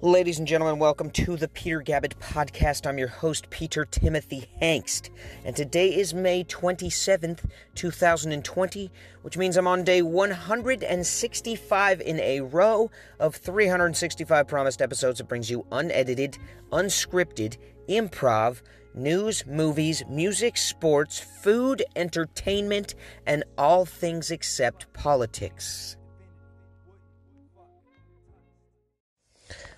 Ladies and gentlemen, welcome to the Peter Gabbett podcast. I'm your host, Peter Timothy Hangst, and today is May 27th, 2020, which means I'm on day 165 in a row of 365 promised episodes that brings you unedited, unscripted, improv, news, movies, music, sports, food, entertainment, and all things except politics.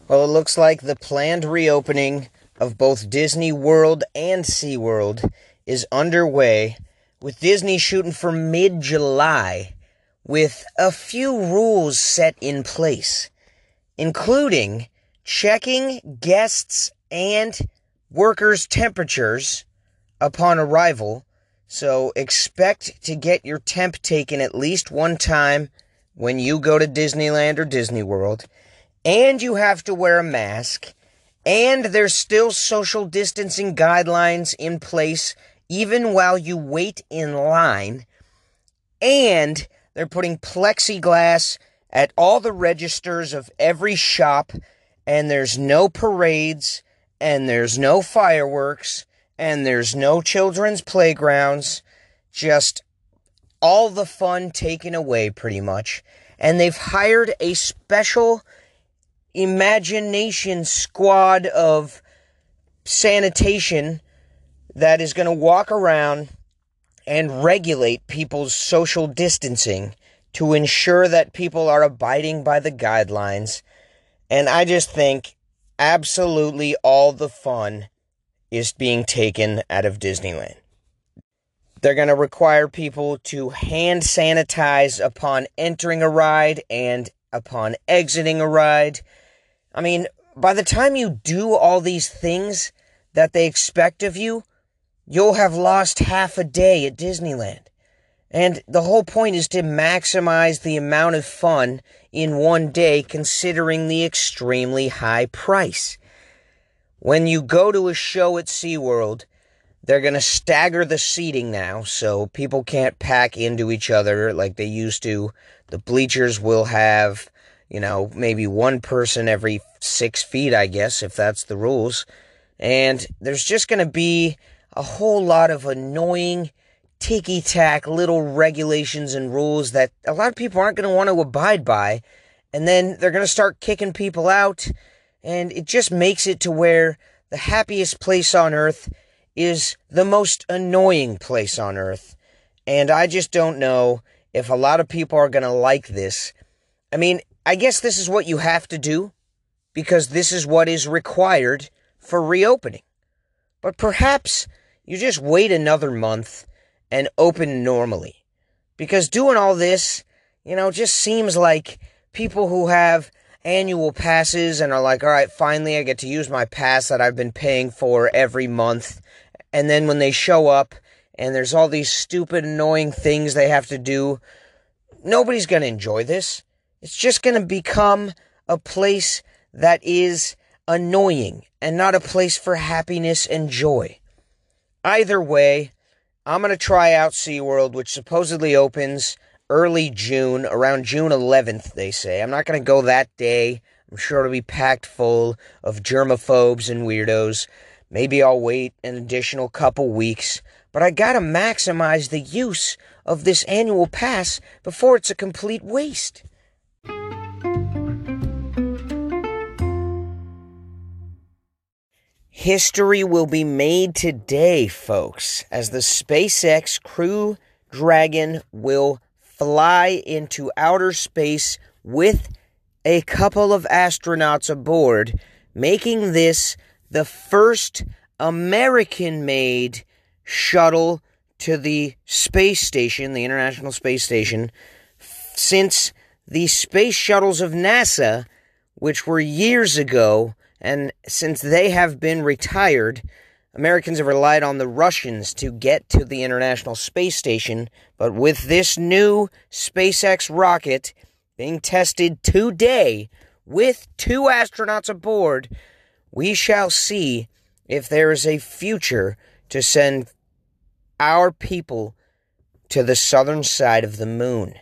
Well, it looks like the planned reopening of both Disney World and SeaWorld is underway, with Disney shooting for mid July, with a few rules set in place, including checking guests and workers' temperatures upon arrival. So expect to get your temp taken at least one time when you go to Disneyland or Disney World and you have to wear a mask, and there's still social distancing guidelines in place even while you wait in line, and they're putting plexiglass at all the registers of every shop, and there's no parades, and there's no fireworks, and there's no children's playgrounds, just all the fun taken away pretty much. And they've hired a special imagination squad of sanitation that is going to walk around and regulate people's social distancing to ensure that people are abiding by the guidelines. And I just think absolutely all the fun is being taken out of Disneyland. They're going to require people to hand sanitize upon entering a ride and upon exiting a ride. I mean, by the time you do all these things that they expect of you, you'll have lost half a day at Disneyland. And the whole point is to maximize the amount of fun in one day considering the extremely high price. When you go to a show at SeaWorld, they're going to stagger the seating now so people can't pack into each other like they used to. The bleachers will have you know, maybe one person every six feet, I guess, if that's the rules. And there's just going to be a whole lot of annoying, ticky tack little regulations and rules that a lot of people aren't going to want to abide by. And then they're going to start kicking people out. And it just makes it to where the happiest place on earth is the most annoying place on earth. And I just don't know if a lot of people are going to like this. I mean, I guess this is what you have to do because this is what is required for reopening. But perhaps you just wait another month and open normally. Because doing all this, you know, just seems like people who have annual passes and are like, all right, finally I get to use my pass that I've been paying for every month. And then when they show up and there's all these stupid, annoying things they have to do, nobody's going to enjoy this. It's just going to become a place that is annoying and not a place for happiness and joy. Either way, I'm going to try out SeaWorld, which supposedly opens early June, around June 11th, they say. I'm not going to go that day. I'm sure it'll be packed full of germaphobes and weirdos. Maybe I'll wait an additional couple weeks, but I gotta maximize the use of this annual pass before it's a complete waste. History will be made today, folks, as the SpaceX Crew Dragon will fly into outer space with a couple of astronauts aboard, making this the first American made shuttle to the space station, the International Space Station, since the space shuttles of NASA, which were years ago, and since they have been retired, Americans have relied on the Russians to get to the International Space Station. But with this new SpaceX rocket being tested today with two astronauts aboard, we shall see if there is a future to send our people to the southern side of the moon.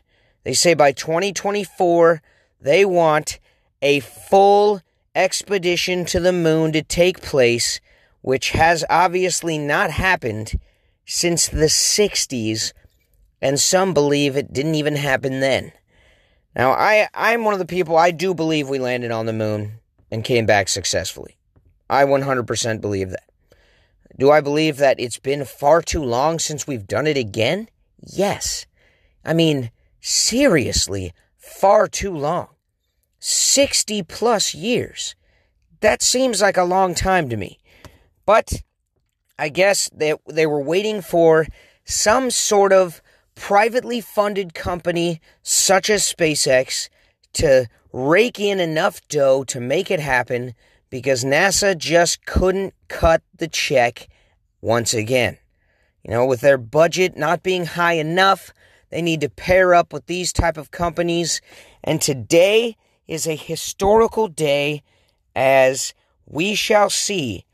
They say by 2024, they want a full expedition to the moon to take place, which has obviously not happened since the 60s, and some believe it didn't even happen then. Now, I, I'm one of the people, I do believe we landed on the moon and came back successfully. I 100% believe that. Do I believe that it's been far too long since we've done it again? Yes. I mean, seriously, far too long. 60 plus years. That seems like a long time to me. But I guess they, they were waiting for some sort of privately funded company such as SpaceX to rake in enough dough to make it happen because NASA just couldn't cut the check once again. You know, with their budget not being high enough, they need to pair up with these type of companies and today is a historical day as we shall see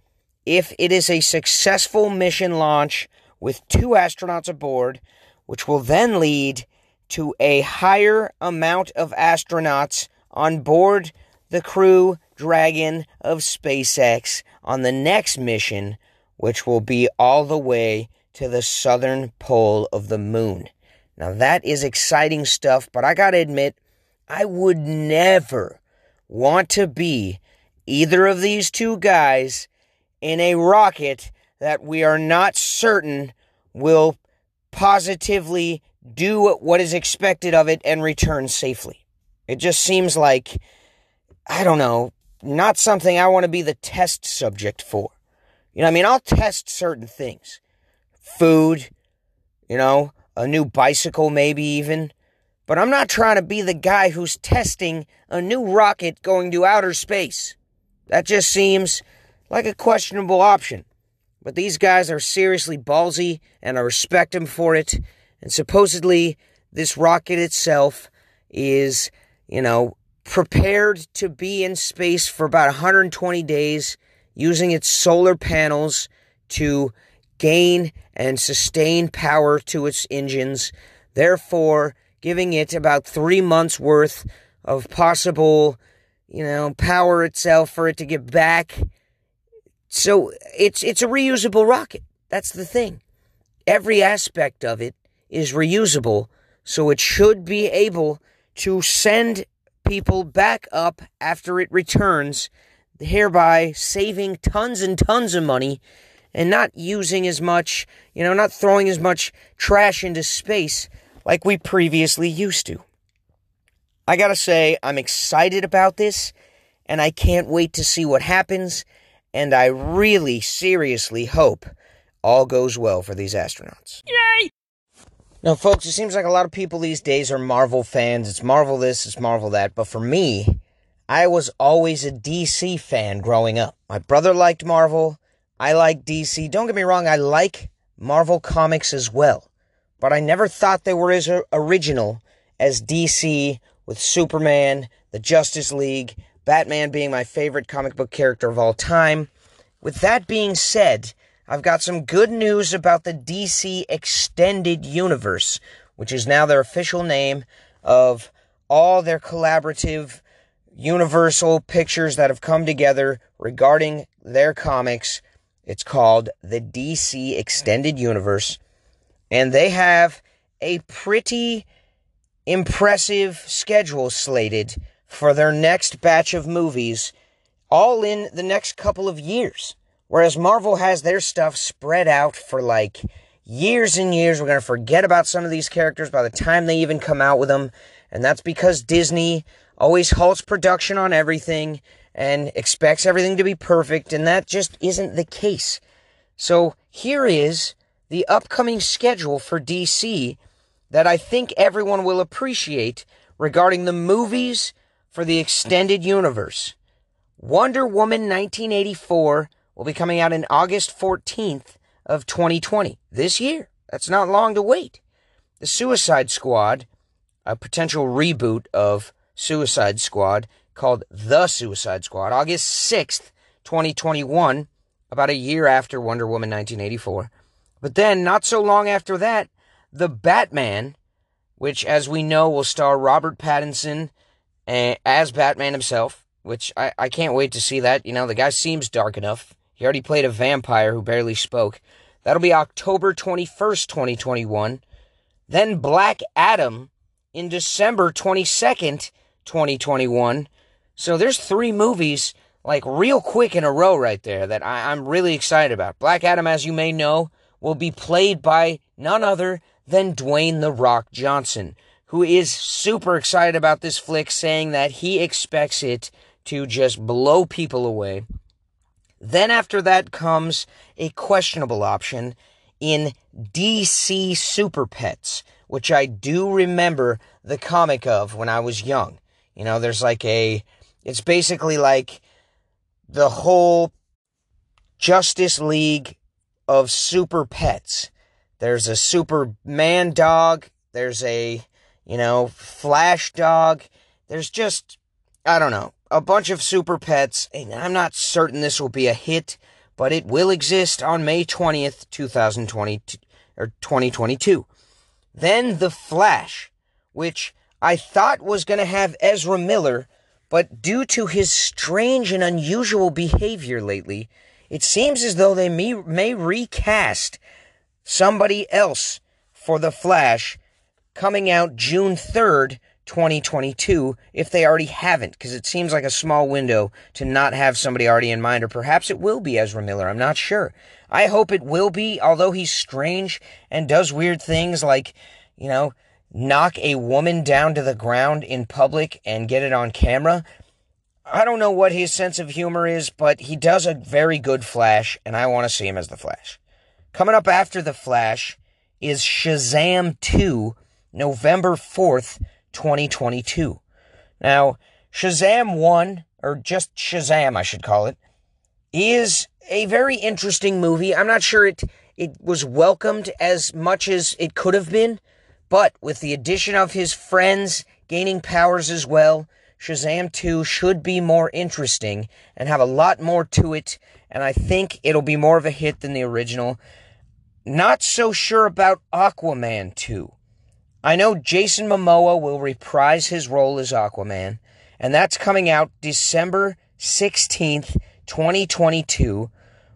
if it is a successful mission launch with two astronauts aboard, which will then lead to a higher amount of astronauts on board the Crew Dragon of SpaceX on the next mission, which will be all the way to the southern pole of the moon. Now, that is exciting stuff, but I gotta admit, I would never want to be either of these two guys in a rocket that we are not certain will positively do what is expected of it and return safely. It just seems like, I don't know, not something I want to be the test subject for. You know, I mean, I'll test certain things food, you know, a new bicycle, maybe even. But I'm not trying to be the guy who's testing a new rocket going to outer space. That just seems like a questionable option. But these guys are seriously ballsy, and I respect them for it. And supposedly, this rocket itself is, you know, prepared to be in space for about 120 days using its solar panels to gain and sustain power to its engines, therefore, giving it about three months worth of possible, you know, power itself for it to get back so it's it's a reusable rocket. That's the thing. Every aspect of it is reusable, so it should be able to send people back up after it returns, hereby saving tons and tons of money and not using as much, you know, not throwing as much trash into space like we previously used to. I gotta say, I'm excited about this, and I can't wait to see what happens and I really seriously hope all goes well for these astronauts. Yay! Now, folks, it seems like a lot of people these days are Marvel fans. It's Marvel this, it's Marvel that. But for me, I was always a DC fan growing up. My brother liked Marvel. I like DC. Don't get me wrong, I like Marvel comics as well. But I never thought they were as original as DC with Superman, the Justice League, Batman being my favorite comic book character of all time. With that being said, I've got some good news about the DC Extended Universe, which is now their official name of all their collaborative universal pictures that have come together regarding their comics. It's called the DC Extended Universe. And they have a pretty impressive schedule slated for their next batch of movies, all in the next couple of years. Whereas Marvel has their stuff spread out for like years and years. We're going to forget about some of these characters by the time they even come out with them. And that's because Disney always halts production on everything and expects everything to be perfect. And that just isn't the case. So here is the upcoming schedule for DC that I think everyone will appreciate regarding the movies for the extended universe. Wonder Woman 1984 will be coming out in August 14th of 2020, this year. That's not long to wait. The Suicide Squad, a potential reboot of Suicide Squad called The Suicide Squad, August 6th, 2021, about a year after Wonder Woman 1984. But then, not so long after that, The Batman, which, as we know, will star Robert Pattinson as Batman himself, which I, I can't wait to see that. You know, the guy seems dark enough. He already played a vampire who barely spoke. That'll be October 21st, 2021. Then Black Adam in December 22nd, 2021. So there's three movies, like, real quick in a row right there that I, I'm really excited about. Black Adam, as you may know, will be played by none other than Dwayne The Rock Johnson, who is super excited about this flick, saying that he expects it to just blow people away. Then after that comes a questionable option in DC Super Pets, which I do remember the comic of when I was young. You know, there's like a, it's basically like the whole Justice League of super pets. There's a Superman dog, there's a, you know, Flash dog. There's just, I don't know, a bunch of super pets, and I'm not certain this will be a hit, but it will exist on May 20th, 2020 or 2022. Then The Flash, which I thought was going to have Ezra Miller, but due to his strange and unusual behavior lately, it seems as though they may, may recast somebody else for The Flash coming out June 3rd, 2022 if they already haven't, because it seems like a small window to not have somebody already in mind, or perhaps it will be Ezra Miller. I'm not sure. I hope it will be, although he's strange and does weird things like, you know, knock a woman down to the ground in public and get it on camera. I don't know what his sense of humor is, but he does a very good Flash, and I want to see him as the Flash. Coming up after the Flash is Shazam 2, November 4th, 2022. Now, Shazam 1, or just Shazam, I should call it, is a very interesting movie. I'm not sure it, it was welcomed as much as it could have been, but with the addition of his friends gaining powers as well, Shazam 2 should be more interesting and have a lot more to it, and I think it'll be more of a hit than the original. Not so sure about Aquaman 2. I know Jason Momoa will reprise his role as Aquaman, and that's coming out December 16th, 2022,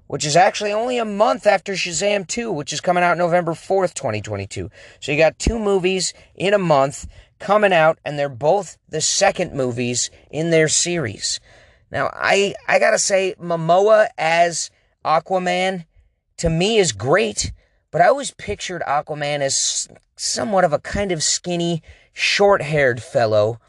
which is actually only a month after Shazam 2, which is coming out November 4th, 2022. So you got two movies in a month coming out, and they're both the second movies in their series. Now, I, I gotta say, Momoa as Aquaman, to me, is great, but I always pictured Aquaman as somewhat of a kind of skinny, short haired fellow.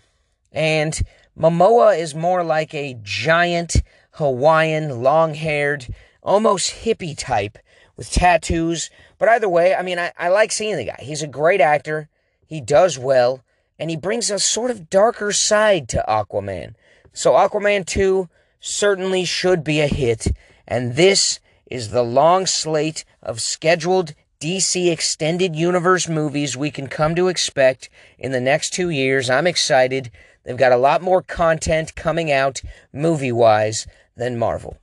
And Momoa is more like a giant Hawaiian, long haired, almost hippie type with tattoos. But either way, I mean, I, I like seeing the guy. He's a great actor, he does well, and he brings a sort of darker side to Aquaman. So, Aquaman 2 certainly should be a hit, and this is the long slate of scheduled DC Extended Universe movies we can come to expect in the next two years. I'm excited. They've got a lot more content coming out movie wise than Marvel.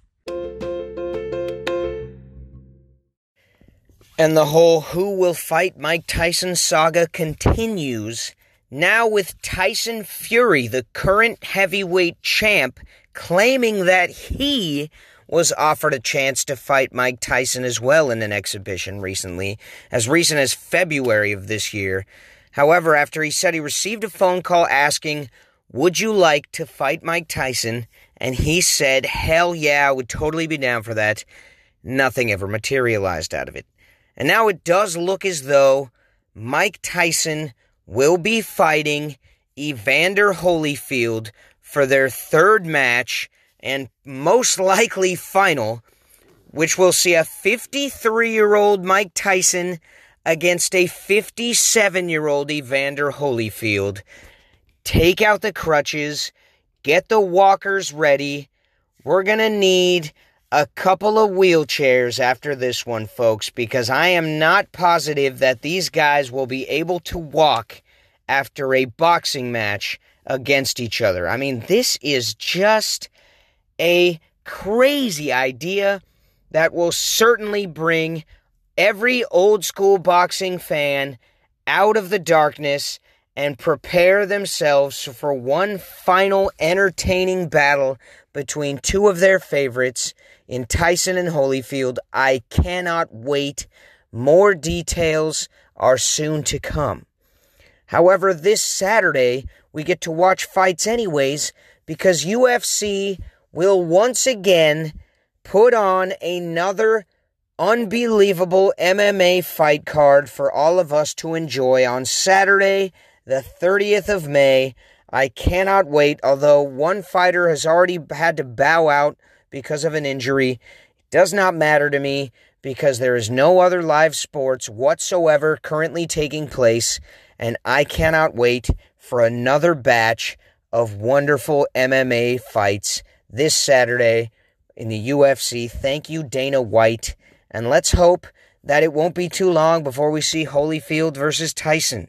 And the whole Who Will Fight Mike Tyson saga continues. Now, with Tyson Fury, the current heavyweight champ, claiming that he was offered a chance to fight Mike Tyson as well in an exhibition recently, as recent as February of this year. However, after he said he received a phone call asking, Would you like to fight Mike Tyson? And he said, Hell yeah, I would totally be down for that. Nothing ever materialized out of it. And now it does look as though Mike Tyson will be fighting Evander Holyfield for their third match and most likely final, which will see a 53 year old Mike Tyson against a 57 year old Evander Holyfield. Take out the crutches, get the walkers ready. We're going to need a couple of wheelchairs after this one, folks, because I am not positive that these guys will be able to walk after a boxing match against each other. I mean, this is just a crazy idea that will certainly bring every old school boxing fan out of the darkness and prepare themselves for one final entertaining battle between two of their favorites in Tyson and Holyfield. I cannot wait. More details are soon to come. However, this Saturday, we get to watch fights anyways because UFC will once again put on another unbelievable MMA fight card for all of us to enjoy on Saturday, the 30th of May. I cannot wait, although one fighter has already had to bow out because of an injury. It does not matter to me because there is no other live sports whatsoever currently taking place, and I cannot wait for another batch of wonderful MMA fights this Saturday in the UFC. Thank you, Dana White. And let's hope that it won't be too long before we see Holyfield versus Tyson.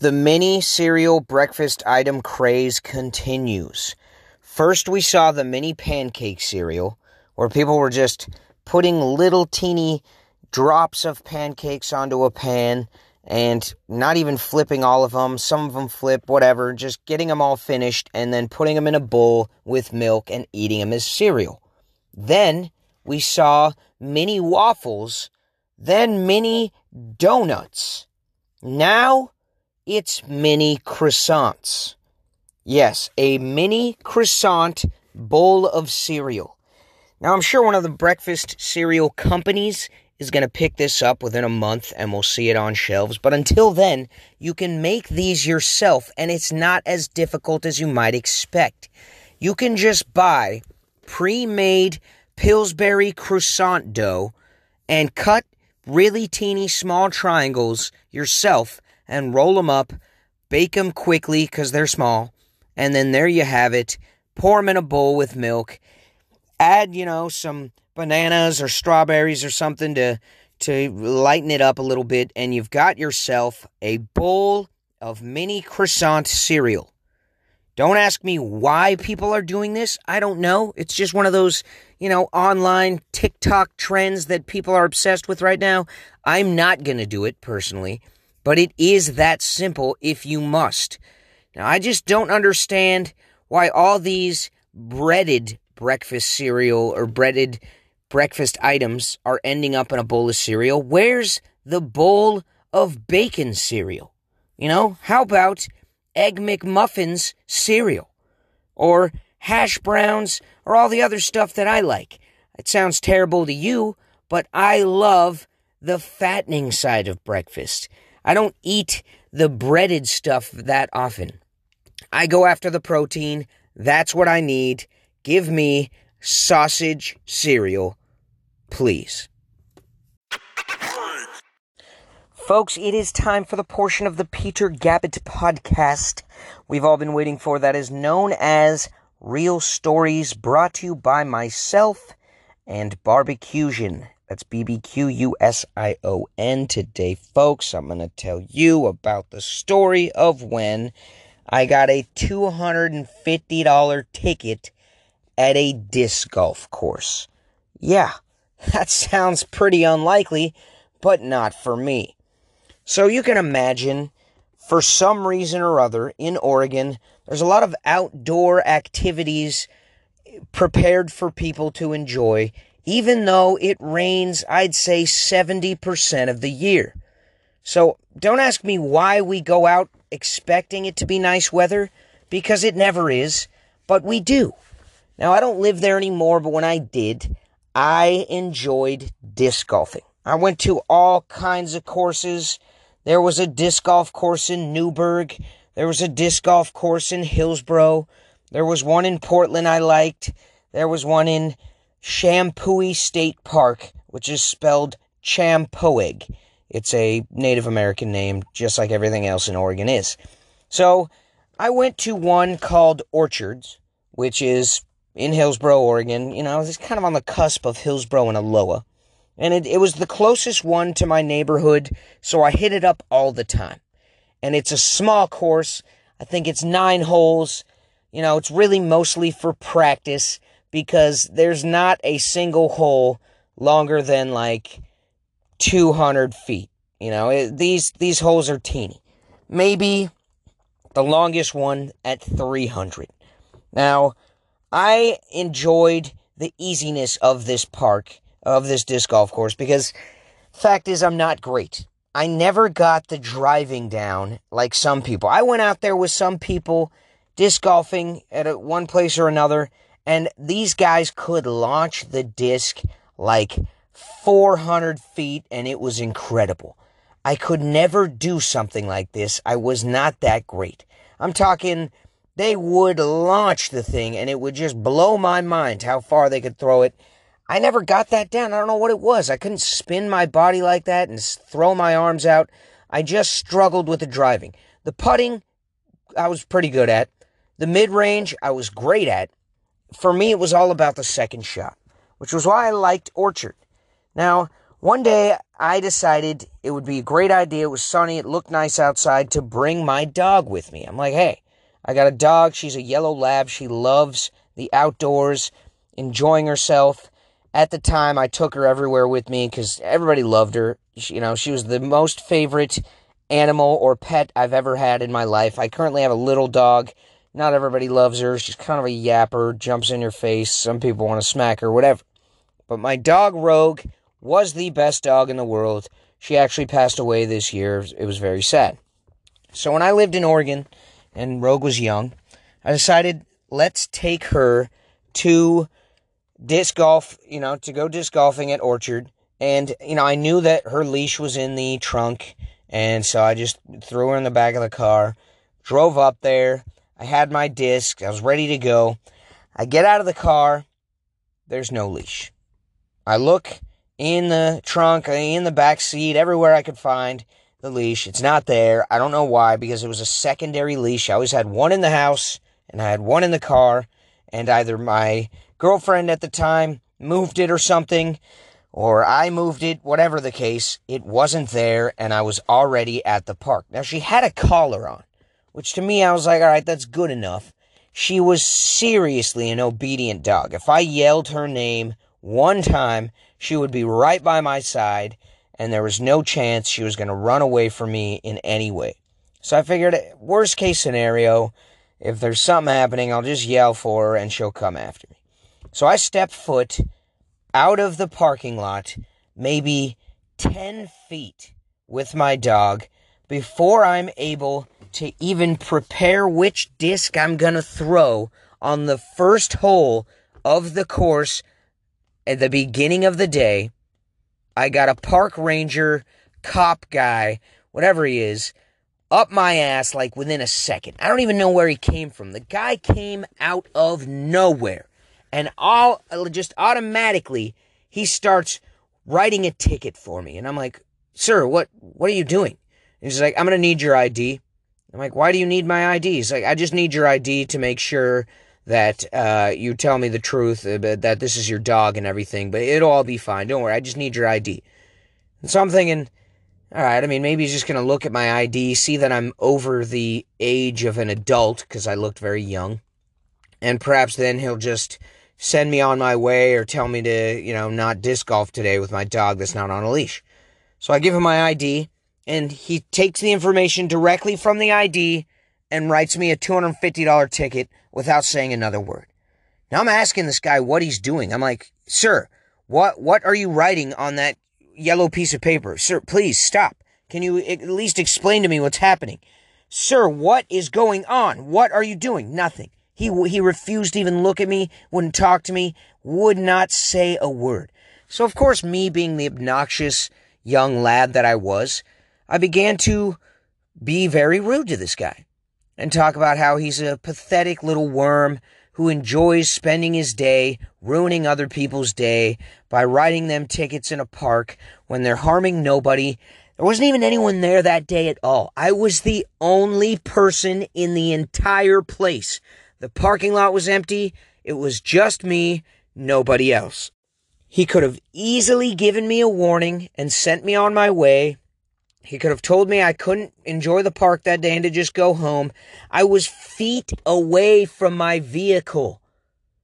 The mini cereal breakfast item craze continues. First, we saw the mini pancake cereal, where people were just putting little teeny drops of pancakes onto a pan and not even flipping all of them. Some of them flip, whatever, just getting them all finished and then putting them in a bowl with milk and eating them as cereal. Then we saw mini waffles, then mini donuts. Now it's mini croissants. Yes, a mini croissant bowl of cereal. Now, I'm sure one of the breakfast cereal companies is going to pick this up within a month and we'll see it on shelves. But until then, you can make these yourself and it's not as difficult as you might expect. You can just buy pre made Pillsbury croissant dough and cut really teeny small triangles yourself and roll them up, bake them quickly because they're small, and then there you have it. Pour them in a bowl with milk. Add, you know, some bananas or strawberries or something to to lighten it up a little bit and you've got yourself a bowl of mini croissant cereal. Don't ask me why people are doing this. I don't know. It's just one of those, you know, online TikTok trends that people are obsessed with right now. I'm not going to do it personally, but it is that simple if you must. Now, I just don't understand why all these breaded breakfast cereal or breaded breakfast items are ending up in a bowl of cereal. Where's the bowl of bacon cereal? You know, how about Egg McMuffins cereal? Or hash browns or all the other stuff that I like? It sounds terrible to you, but I love the fattening side of breakfast. I don't eat the breaded stuff that often. I go after the protein. That's what I need. Give me sausage cereal please. Folks, it is time for the portion of the Peter Gabbett podcast we've all been waiting for that is known as Real Stories, brought to you by myself and BBQusion. That's B B Q U S I O N. Today, folks, I'm going to tell you about the story of when I got a $250 ticket at a disc golf course. Yeah, that sounds pretty unlikely, but not for me. So you can imagine, for some reason or other, in Oregon, there's a lot of outdoor activities prepared for people to enjoy, even though it rains, I'd say 70% of the year. So don't ask me why we go out expecting it to be nice weather, because it never is, but we do. Now, I don't live there anymore, but when I did, I enjoyed disc golfing. I went to all kinds of courses. There was a disc golf course in Newberg. There was a disc golf course in Hillsboro. There was one in Portland I liked. There was one in Champoeg State Park, which is spelled Champoig. It's a Native American name, just like everything else in Oregon is. So I went to one called Orchards, which is in Hillsboro, Oregon. You know, it's kind of on the cusp of Hillsboro and Aloha. And it, it was the closest one to my neighborhood, so I hit it up all the time. And it's a small course. I think it's nine holes. You know, it's really mostly for practice because there's not a single hole longer than like 200 feet. You know, it, these these holes are teeny. Maybe the longest one at 300. Now, I enjoyed the easiness of this park, of this disc golf course, because fact is, I'm not great. I never got the driving down like some people. I went out there with some people disc golfing at one place or another, and these guys could launch the disc like 400 feet, and it was incredible. I could never do something like this. I was not that great. I'm talking, they would launch the thing, and it would just blow my mind how far they could throw it. I never got that down. I don't know what it was. I couldn't spin my body like that and throw my arms out. I just struggled with the driving. The putting, I was pretty good at. The mid range, I was great at. For me, it was all about the second shot, which was why I liked Orchard. Now, one day I decided it would be a great idea. It was sunny, it looked nice outside to bring my dog with me. I'm like, hey, I got a dog. She's a yellow lab. She loves the outdoors, enjoying herself. At the time, I took her everywhere with me because everybody loved her. She, you know, she was the most favorite animal or pet I've ever had in my life. I currently have a little dog. Not everybody loves her. She's kind of a yapper, jumps in your face. Some people want to smack her, whatever. But my dog, Rogue, was the best dog in the world. She actually passed away this year. It was very sad. So when I lived in Oregon and Rogue was young, I decided let's take her to disc golf, you know, to go disc golfing at Orchard. And, you know, I knew that her leash was in the trunk. And so I just threw her in the back of the car, drove up there. I had my disc. I was ready to go. I get out of the car. There's no leash. I look in the trunk, uh, in the back seat, everywhere I could find the leash. It's not there. I don't know why, because it was a secondary leash. I always had one in the house and I had one in the car, and either my girlfriend at the time moved it or something, or I moved it, whatever the case, it wasn't there, and I was already at the park. Now, she had a collar on, which to me, I was like, all right, that's good enough. She was seriously an obedient dog. If I yelled her name one time, she would be right by my side, and there was no chance she was going to run away from me in any way. So I figured, worst case scenario, if there's something happening, I'll just yell for her and she'll come after me. So I step foot out of the parking lot, maybe 10 feet with my dog, before I'm able to even prepare which disc I'm going to throw on the first hole of the course at the beginning of the day, I got a park ranger, cop guy, whatever he is, up my ass like within a second. I don't even know where he came from. The guy came out of nowhere. And all just automatically he starts writing a ticket for me. And I'm like, "Sir, what what are you doing?" And he's like, "I'm going to need your ID." I'm like, "Why do you need my ID?" He's like, "I just need your ID to make sure that uh, you tell me the truth, uh, that this is your dog and everything, but it'll all be fine. Don't worry. I just need your ID. And so I'm thinking, all right, I mean, maybe he's just going to look at my ID, see that I'm over the age of an adult because I looked very young. And perhaps then he'll just send me on my way or tell me to, you know, not disc golf today with my dog that's not on a leash. So I give him my ID and he takes the information directly from the ID and writes me a $250 ticket without saying another word. Now I'm asking this guy what he's doing. I'm like, sir, what, what are you writing on that yellow piece of paper? Sir, please stop. Can you at least explain to me what's happening? Sir, what is going on? What are you doing? Nothing. He, he refused to even look at me, wouldn't talk to me, would not say a word. So, of course, me being the obnoxious young lad that I was, I began to be very rude to this guy and talk about how he's a pathetic little worm who enjoys spending his day ruining other people's day by writing them tickets in a park when they're harming nobody. There wasn't even anyone there that day at all. I was the only person in the entire place. The parking lot was empty. It was just me, nobody else. He could have easily given me a warning and sent me on my way, he could have told me I couldn't enjoy the park that day and to just go home. I was feet away from my vehicle.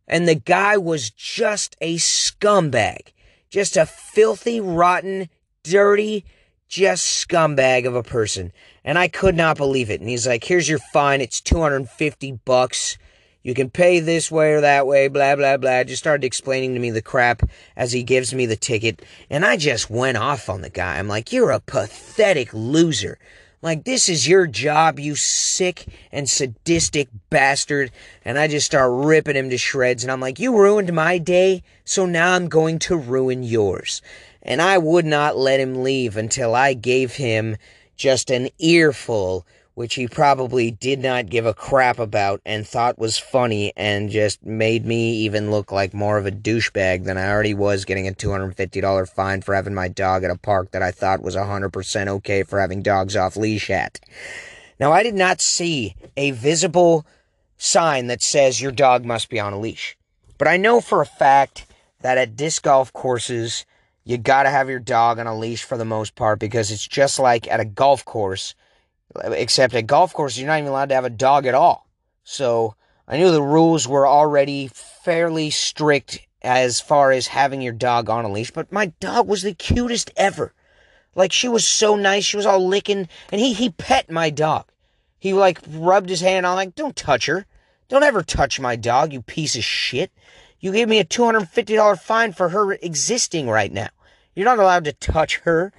And the guy was just a scumbag. Just a filthy, rotten, dirty, just scumbag of a person. And I could not believe it. And he's like, here's your fine. It's 250 bucks. You can pay this way or that way, blah, blah, blah. Just started explaining to me the crap as he gives me the ticket. And I just went off on the guy. I'm like, you're a pathetic loser. Like, this is your job, you sick and sadistic bastard. And I just start ripping him to shreds. And I'm like, you ruined my day, so now I'm going to ruin yours. And I would not let him leave until I gave him just an earful which he probably did not give a crap about and thought was funny and just made me even look like more of a douchebag than I already was getting a $250 fine for having my dog at a park that I thought was 100% okay for having dogs off leash at. Now, I did not see a visible sign that says your dog must be on a leash, but I know for a fact that at disc golf courses, you gotta have your dog on a leash for the most part because it's just like at a golf course except at golf courses, you're not even allowed to have a dog at all. So I knew the rules were already fairly strict as far as having your dog on a leash, but my dog was the cutest ever. Like she was so nice, she was all licking, and he he pet my dog. He like rubbed his hand on, like, don't touch her. Don't ever touch my dog, you piece of shit. You gave me a $250 fine for her existing right now. You're not allowed to touch her.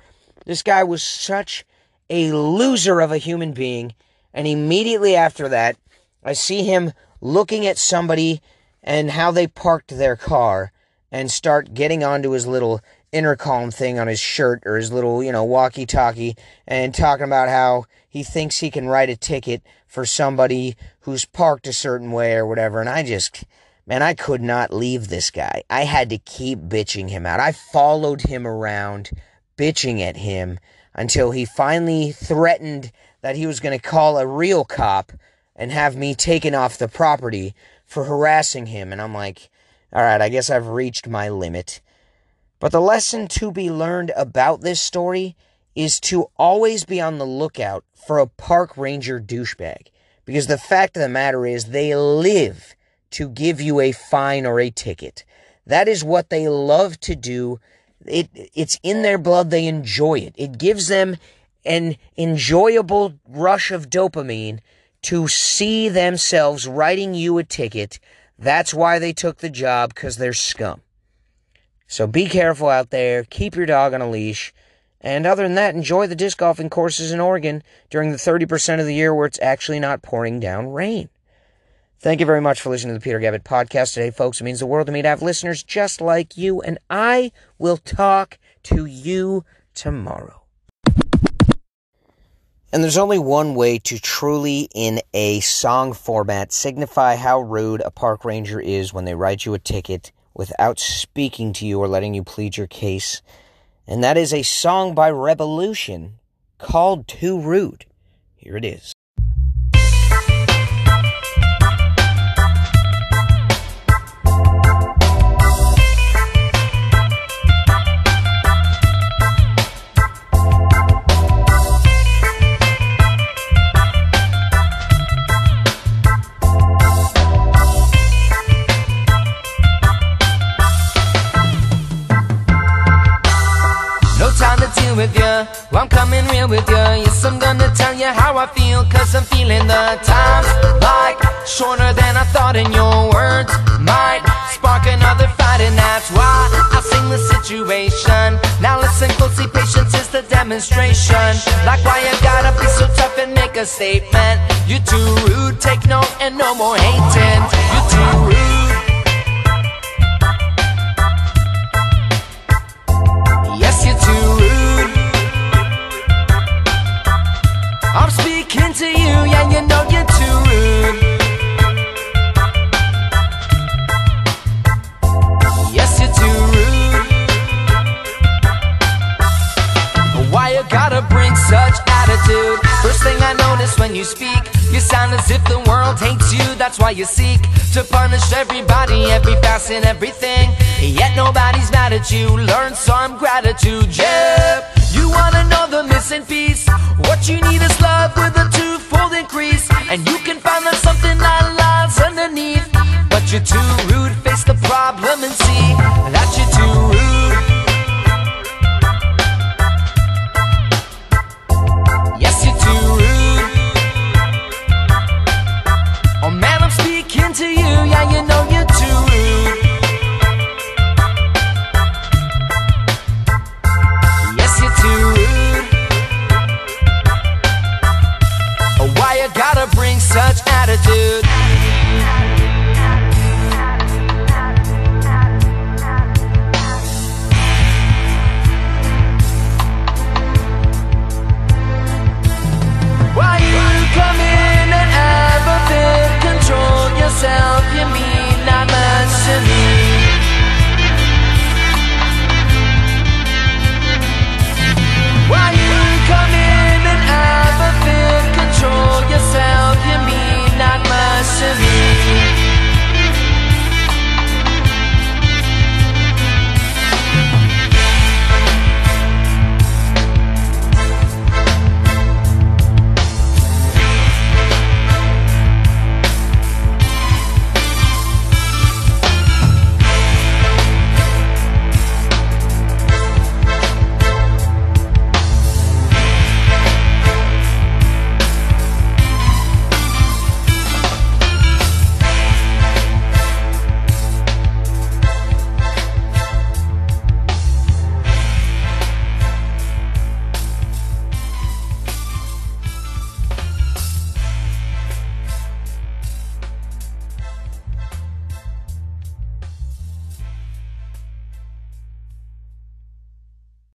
This guy was such a loser of a human being. And immediately after that, I see him looking at somebody and how they parked their car and start getting onto his little intercom thing on his shirt or his little, you know, walkie talkie and talking about how he thinks he can write a ticket for somebody who's parked a certain way or whatever. And I just, man, I could not leave this guy. I had to keep bitching him out. I followed him around, bitching at him until he finally threatened that he was going to call a real cop and have me taken off the property for harassing him. And I'm like, all right, I guess I've reached my limit. But the lesson to be learned about this story is to always be on the lookout for a park ranger douchebag. Because the fact of the matter is, they live to give you a fine or a ticket. That is what they love to do it it's in their blood. They enjoy it. It gives them an enjoyable rush of dopamine to see themselves writing you a ticket. That's why they took the job because they're scum. So be careful out there. Keep your dog on a leash. And other than that, enjoy the disc golfing courses in Oregon during the 30% of the year where it's actually not pouring down rain. Thank you very much for listening to the Peter Gavitt podcast today, folks. It means the world to me to have listeners just like you, and I will talk to you tomorrow. And there's only one way to truly, in a song format, signify how rude a park ranger is when they write you a ticket without speaking to you or letting you plead your case. And that is a song by Revolution called Too Rude. Here it is. Coming real with you. Yes, I'm gonna tell you how I feel, cause I'm feeling the times like shorter than I thought, and your words might spark another fight, and that's why I sing the situation. Now listen closely, patience is the demonstration. Like why you gotta be so tough and make a statement. You're too rude, take note and no more hating. You're too rude. When you speak. You sound as if the world hates you, that's why you seek to punish everybody, every facet, everything. Yet nobody's mad at you. Learn some gratitude, yeah. You wanna know the missing piece?